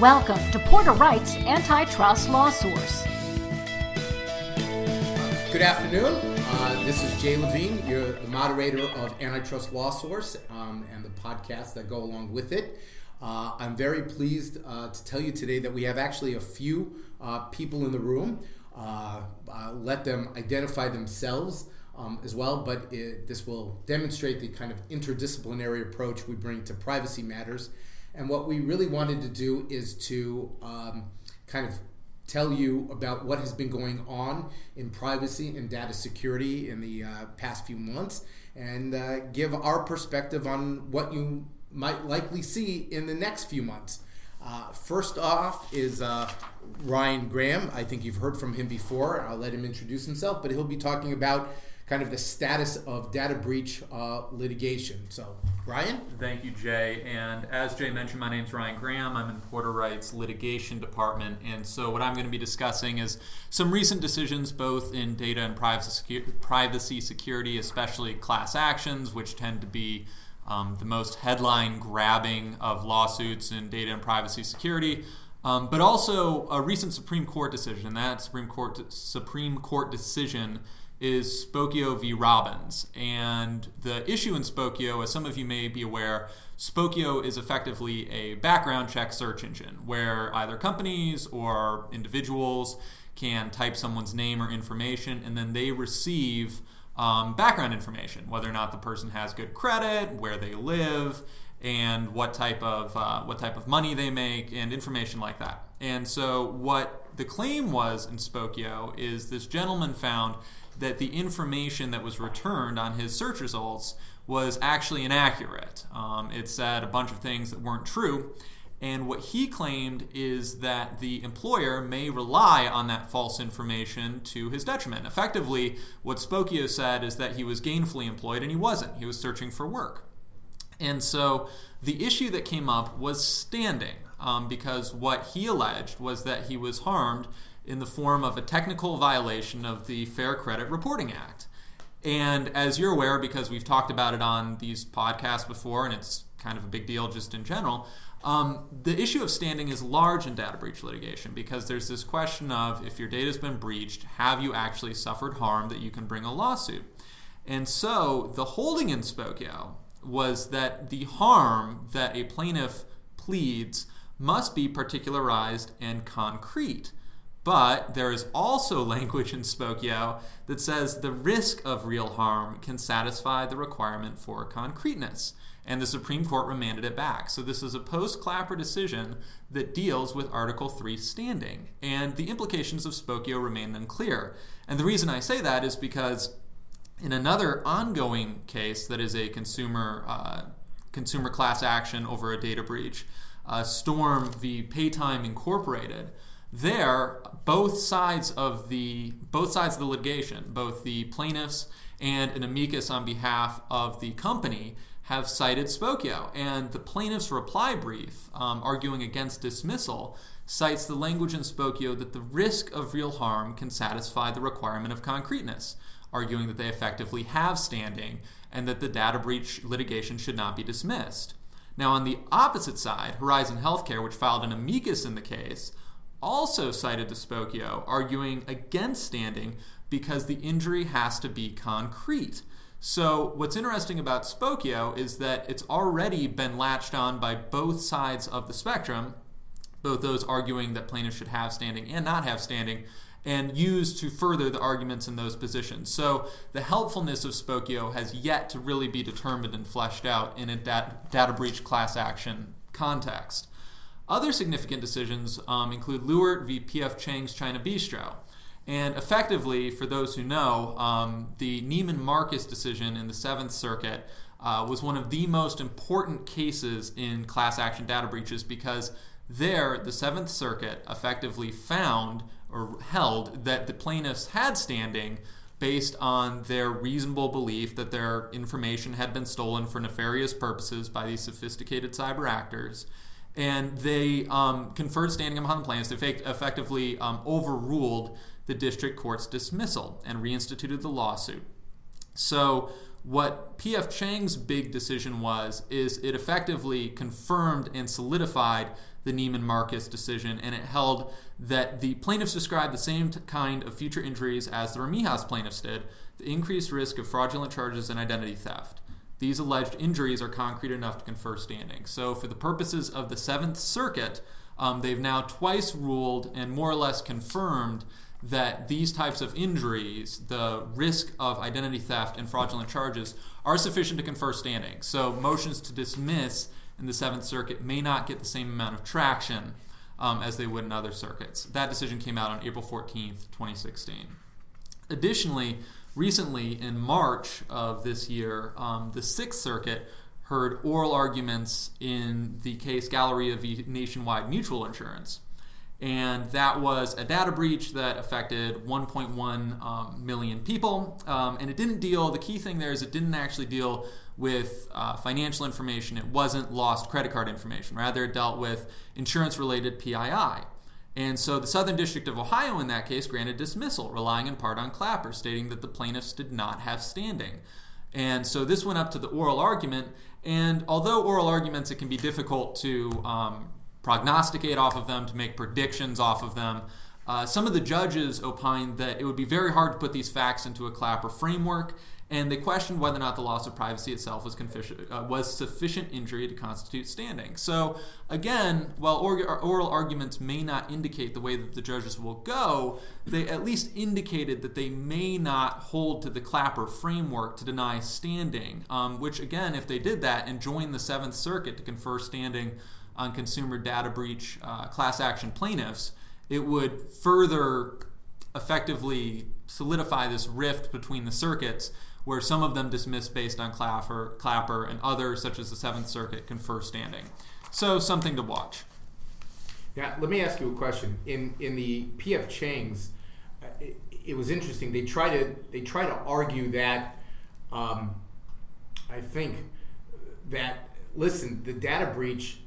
Welcome to Porter Wright's Antitrust Law Source. Good afternoon. Uh, this is Jay Levine, you're the moderator of Antitrust Law Source um, and the podcasts that go along with it. Uh, I'm very pleased uh, to tell you today that we have actually a few uh, people in the room. Uh, let them identify themselves um, as well, but it, this will demonstrate the kind of interdisciplinary approach we bring to privacy matters. And what we really wanted to do is to um, kind of tell you about what has been going on in privacy and data security in the uh, past few months and uh, give our perspective on what you might likely see in the next few months. Uh, first off is uh, Ryan Graham. I think you've heard from him before. I'll let him introduce himself, but he'll be talking about kind of the status of data breach uh, litigation. So, Ryan? Thank you, Jay. And as Jay mentioned, my name is Ryan Graham. I'm in Porter Wright's litigation department. And so, what I'm going to be discussing is some recent decisions both in data and privacy, privacy security, especially class actions, which tend to be um, the most headline grabbing of lawsuits in data and privacy security. Um, but also a recent Supreme Court decision. That Supreme Court Supreme Court decision is Spokeo v. Robins. And the issue in Spokeo, as some of you may be aware, Spokeo is effectively a background check search engine where either companies or individuals can type someone's name or information and then they receive um, background information, whether or not the person has good credit, where they live, and what type of uh, what type of money they make, and information like that. And so, what the claim was in Spokeo is this gentleman found that the information that was returned on his search results was actually inaccurate. Um, it said a bunch of things that weren't true. And what he claimed is that the employer may rely on that false information to his detriment. Effectively, what Spokeo said is that he was gainfully employed and he wasn't. He was searching for work. And so the issue that came up was standing, um, because what he alleged was that he was harmed in the form of a technical violation of the Fair Credit Reporting Act. And as you're aware, because we've talked about it on these podcasts before, and it's kind of a big deal just in general, um, the issue of standing is large in data breach litigation because there's this question of if your data has been breached, have you actually suffered harm that you can bring a lawsuit? And so the holding in Spokeo was that the harm that a plaintiff pleads must be particularized and concrete. But there is also language in Spokeo that says the risk of real harm can satisfy the requirement for concreteness. And the Supreme Court remanded it back. So this is a post Clapper decision that deals with Article 3 standing. And the implications of Spokeo remain unclear. And the reason I say that is because in another ongoing case that is a consumer, uh, consumer class action over a data breach, uh, Storm v. Paytime Incorporated, there both sides of the both sides of the litigation, both the plaintiffs and an amicus on behalf of the company have cited Spokeo, And the plaintiff's reply brief, um, arguing against dismissal, cites the language in Spokeo that the risk of real harm can satisfy the requirement of concreteness, arguing that they effectively have standing and that the data breach litigation should not be dismissed. Now, on the opposite side, Horizon Healthcare, which filed an amicus in the case, also cited the Spokeo, arguing against standing because the injury has to be concrete. So, what's interesting about Spokeo is that it's already been latched on by both sides of the spectrum, both those arguing that plaintiffs should have standing and not have standing, and used to further the arguments in those positions. So, the helpfulness of Spokeo has yet to really be determined and fleshed out in a data breach class action context. Other significant decisions um, include Lewert v. P.F. Chang's China Bistro. And effectively, for those who know, um, the Neiman Marcus decision in the Seventh Circuit uh, was one of the most important cases in class action data breaches because there, the Seventh Circuit effectively found or held that the plaintiffs had standing based on their reasonable belief that their information had been stolen for nefarious purposes by these sophisticated cyber actors and they um, conferred standing upon the plaintiffs. They effectively um, overruled the district court's dismissal and reinstituted the lawsuit. So, what PF Chang's big decision was is it effectively confirmed and solidified the Neiman Marcus decision, and it held that the plaintiffs described the same kind of future injuries as the Remijas plaintiffs did the increased risk of fraudulent charges and identity theft. These alleged injuries are concrete enough to confer standing. So, for the purposes of the Seventh Circuit, um, they've now twice ruled and more or less confirmed that these types of injuries, the risk of identity theft and fraudulent charges, are sufficient to confer standing. So, motions to dismiss in the Seventh Circuit may not get the same amount of traction um, as they would in other circuits. That decision came out on April 14th, 2016. Additionally, recently in March of this year, um, the Sixth Circuit heard oral arguments in the case Galaria v. Nationwide Mutual Insurance. And that was a data breach that affected 1.1 um, million people. Um, and it didn't deal, the key thing there is it didn't actually deal with uh, financial information. It wasn't lost credit card information. Rather, it dealt with insurance related PII. And so the Southern District of Ohio in that case granted dismissal, relying in part on Clapper, stating that the plaintiffs did not have standing. And so this went up to the oral argument. And although oral arguments, it can be difficult to um, prognosticate off of them, to make predictions off of them, uh, some of the judges opined that it would be very hard to put these facts into a Clapper framework and they questioned whether or not the loss of privacy itself was, uh, was sufficient injury to constitute standing. So, again, while or- oral arguments may not indicate the way that the judges will go, they at least indicated that they may not hold to the Clapper framework to deny standing, um, which, again, if they did that and joined the Seventh Circuit to confer standing on consumer data breach uh, class action plaintiffs, it would further effectively solidify this rift between the circuits where some of them dismiss based on Clapper, Clapper and others, such as the Seventh Circuit, confer standing. So, something to watch. Yeah, let me ask you a question. In in the PF Chang's, uh, it, it, was interesting. They try to they try to argue that um, I think that listen, the data breach,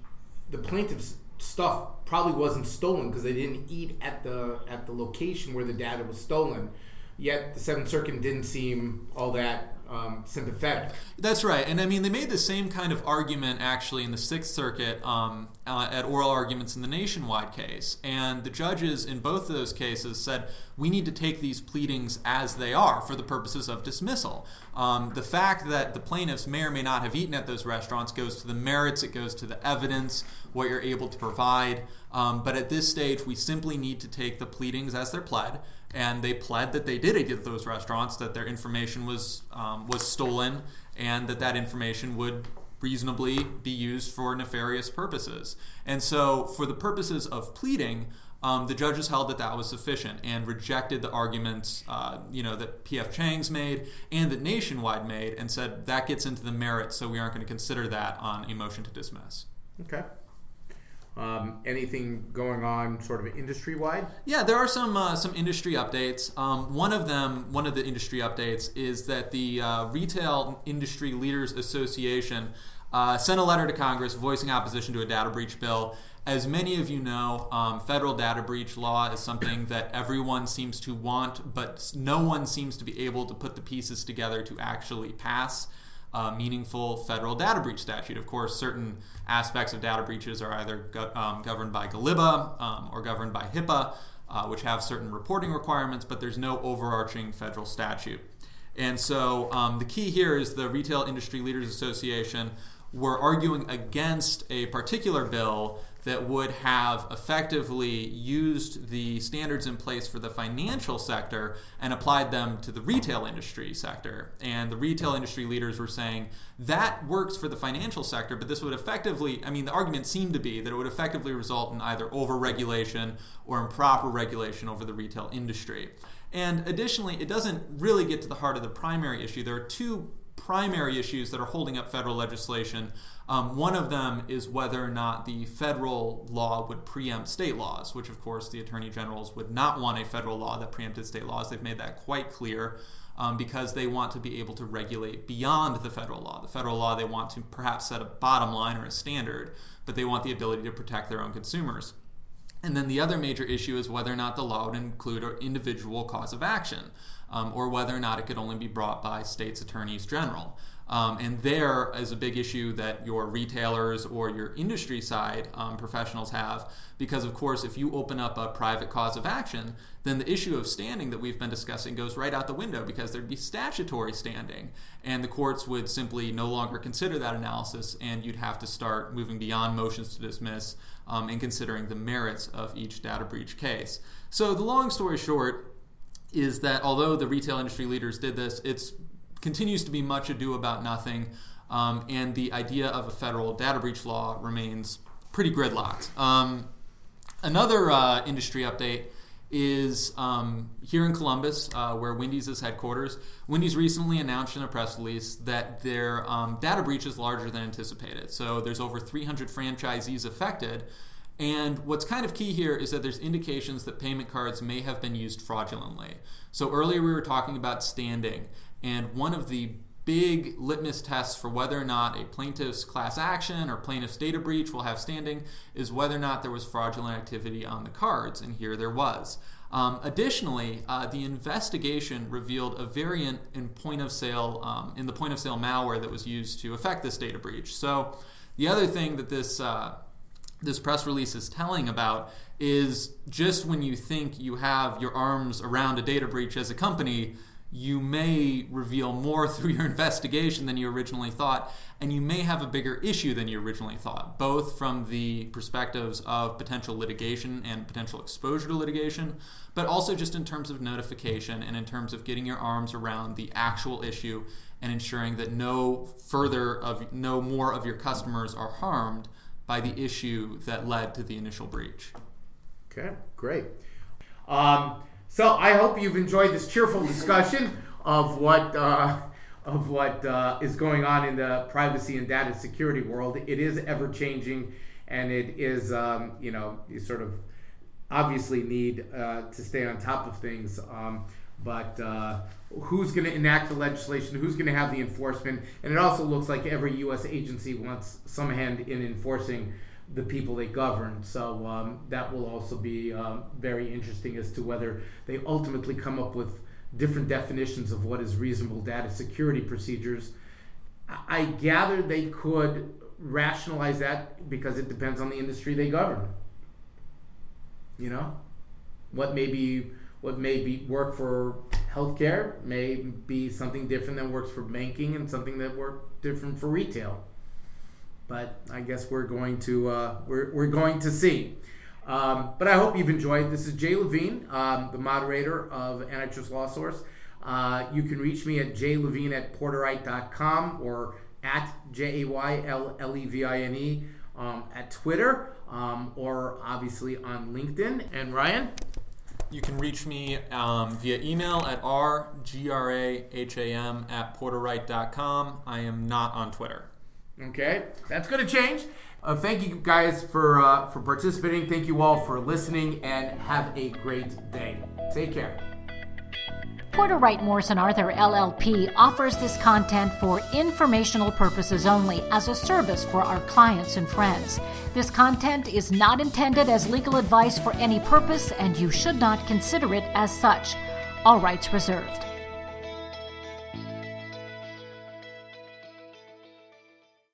the plaintiff's stuff probably wasn't stolen because they didn't eat at the at the location where the data was stolen. Yet the Seventh Circuit didn't seem all that um, sympathetic. That's right, and I mean they made the same kind of argument actually in the Sixth Circuit um, uh, at oral arguments in the Nationwide case, and the judges in both of those cases said we need to take these pleadings as they are for the purposes of dismissal. Um, the fact that the plaintiffs may or may not have eaten at those restaurants goes to the merits, it goes to the evidence, what you're able to provide. Um, but at this stage, we simply need to take the pleadings as they're pled and they pled that they did eat at those restaurants, that their information was um, was stolen, and that that information would reasonably be used for nefarious purposes. And so, for the purposes of pleading, um, the judges held that that was sufficient and rejected the arguments, uh, you know, that P.F. Chang's made and that Nationwide made, and said that gets into the merits, so we aren't going to consider that on a motion to dismiss. Okay. Um, anything going on, sort of industry wide? Yeah, there are some uh, some industry updates. Um, one of them, one of the industry updates, is that the uh, Retail Industry Leaders Association uh, sent a letter to Congress voicing opposition to a data breach bill. As many of you know, um, federal data breach law is something that everyone seems to want, but no one seems to be able to put the pieces together to actually pass a meaningful federal data breach statute. Of course, certain aspects of data breaches are either go- um, governed by GALIBA um, or governed by HIPAA, uh, which have certain reporting requirements, but there's no overarching federal statute. And so um, the key here is the Retail Industry Leaders Association were arguing against a particular bill that would have effectively used the standards in place for the financial sector and applied them to the retail industry sector. And the retail industry leaders were saying that works for the financial sector, but this would effectively, I mean, the argument seemed to be that it would effectively result in either overregulation or improper regulation over the retail industry. And additionally, it doesn't really get to the heart of the primary issue. There are two primary issues that are holding up federal legislation. Um, one of them is whether or not the federal law would preempt state laws, which, of course, the attorney generals would not want a federal law that preempted state laws. They've made that quite clear. Um, because they want to be able to regulate beyond the federal law. The federal law, they want to perhaps set a bottom line or a standard, but they want the ability to protect their own consumers. And then the other major issue is whether or not the law would include an individual cause of action, um, or whether or not it could only be brought by states' attorneys general. Um, and there is a big issue that your retailers or your industry side um, professionals have, because of course, if you open up a private cause of action, then the issue of standing that we've been discussing goes right out the window because there'd be statutory standing, and the courts would simply no longer consider that analysis, and you'd have to start moving beyond motions to dismiss um, and considering the merits of each data breach case. So the long story short is that although the retail industry leaders did this, it's continues to be much ado about nothing, um, and the idea of a federal data breach law remains pretty gridlocked. Um, another uh, industry update is um, here in Columbus, uh, where Wendy's is headquarters. Wendy's recently announced in a press release that their um, data breach is larger than anticipated. So there's over 300 franchisees affected. And what's kind of key here is that there's indications that payment cards may have been used fraudulently. So earlier we were talking about standing, and one of the big litmus tests for whether or not a plaintiff's class action or plaintiff's data breach will have standing is whether or not there was fraudulent activity on the cards, and here there was. Um, additionally, uh, the investigation revealed a variant in point of sale um, in the point of sale malware that was used to affect this data breach. So, the other thing that this uh, this press release is telling about is just when you think you have your arms around a data breach as a company, you may reveal more through your investigation than you originally thought, and you may have a bigger issue than you originally thought, both from the perspectives of potential litigation and potential exposure to litigation, but also just in terms of notification and in terms of getting your arms around the actual issue and ensuring that no further of no more of your customers are harmed by the issue that led to the initial breach. Okay, great. Um, so I hope you've enjoyed this cheerful discussion of what uh, of what uh, is going on in the privacy and data security world. It is ever changing, and it is um, you know you sort of obviously need uh, to stay on top of things. Um, but uh, who's going to enact the legislation? Who's going to have the enforcement? And it also looks like every U.S. agency wants some hand in enforcing the people they govern. So um, that will also be uh, very interesting as to whether they ultimately come up with different definitions of what is reasonable data security procedures. I gather they could rationalize that because it depends on the industry they govern. You know, what may be what may be work for healthcare may be something different that works for banking and something that work different for retail but I guess we're going to uh, we're, we're going to see. Um, but I hope you've enjoyed. This is Jay Levine, um, the moderator of Antitrust Law Source. Uh, you can reach me at jaylevine at porterwright.com or at J A Y L L E V I N E um, at Twitter um, or obviously on LinkedIn. And Ryan? You can reach me um, via email at rgraham at porterwright.com. I am not on Twitter. Okay, that's going to change. Uh, thank you guys for uh, for participating. Thank you all for listening, and have a great day. Take care. Porter Wright Morris & Arthur LLP offers this content for informational purposes only as a service for our clients and friends. This content is not intended as legal advice for any purpose, and you should not consider it as such. All rights reserved.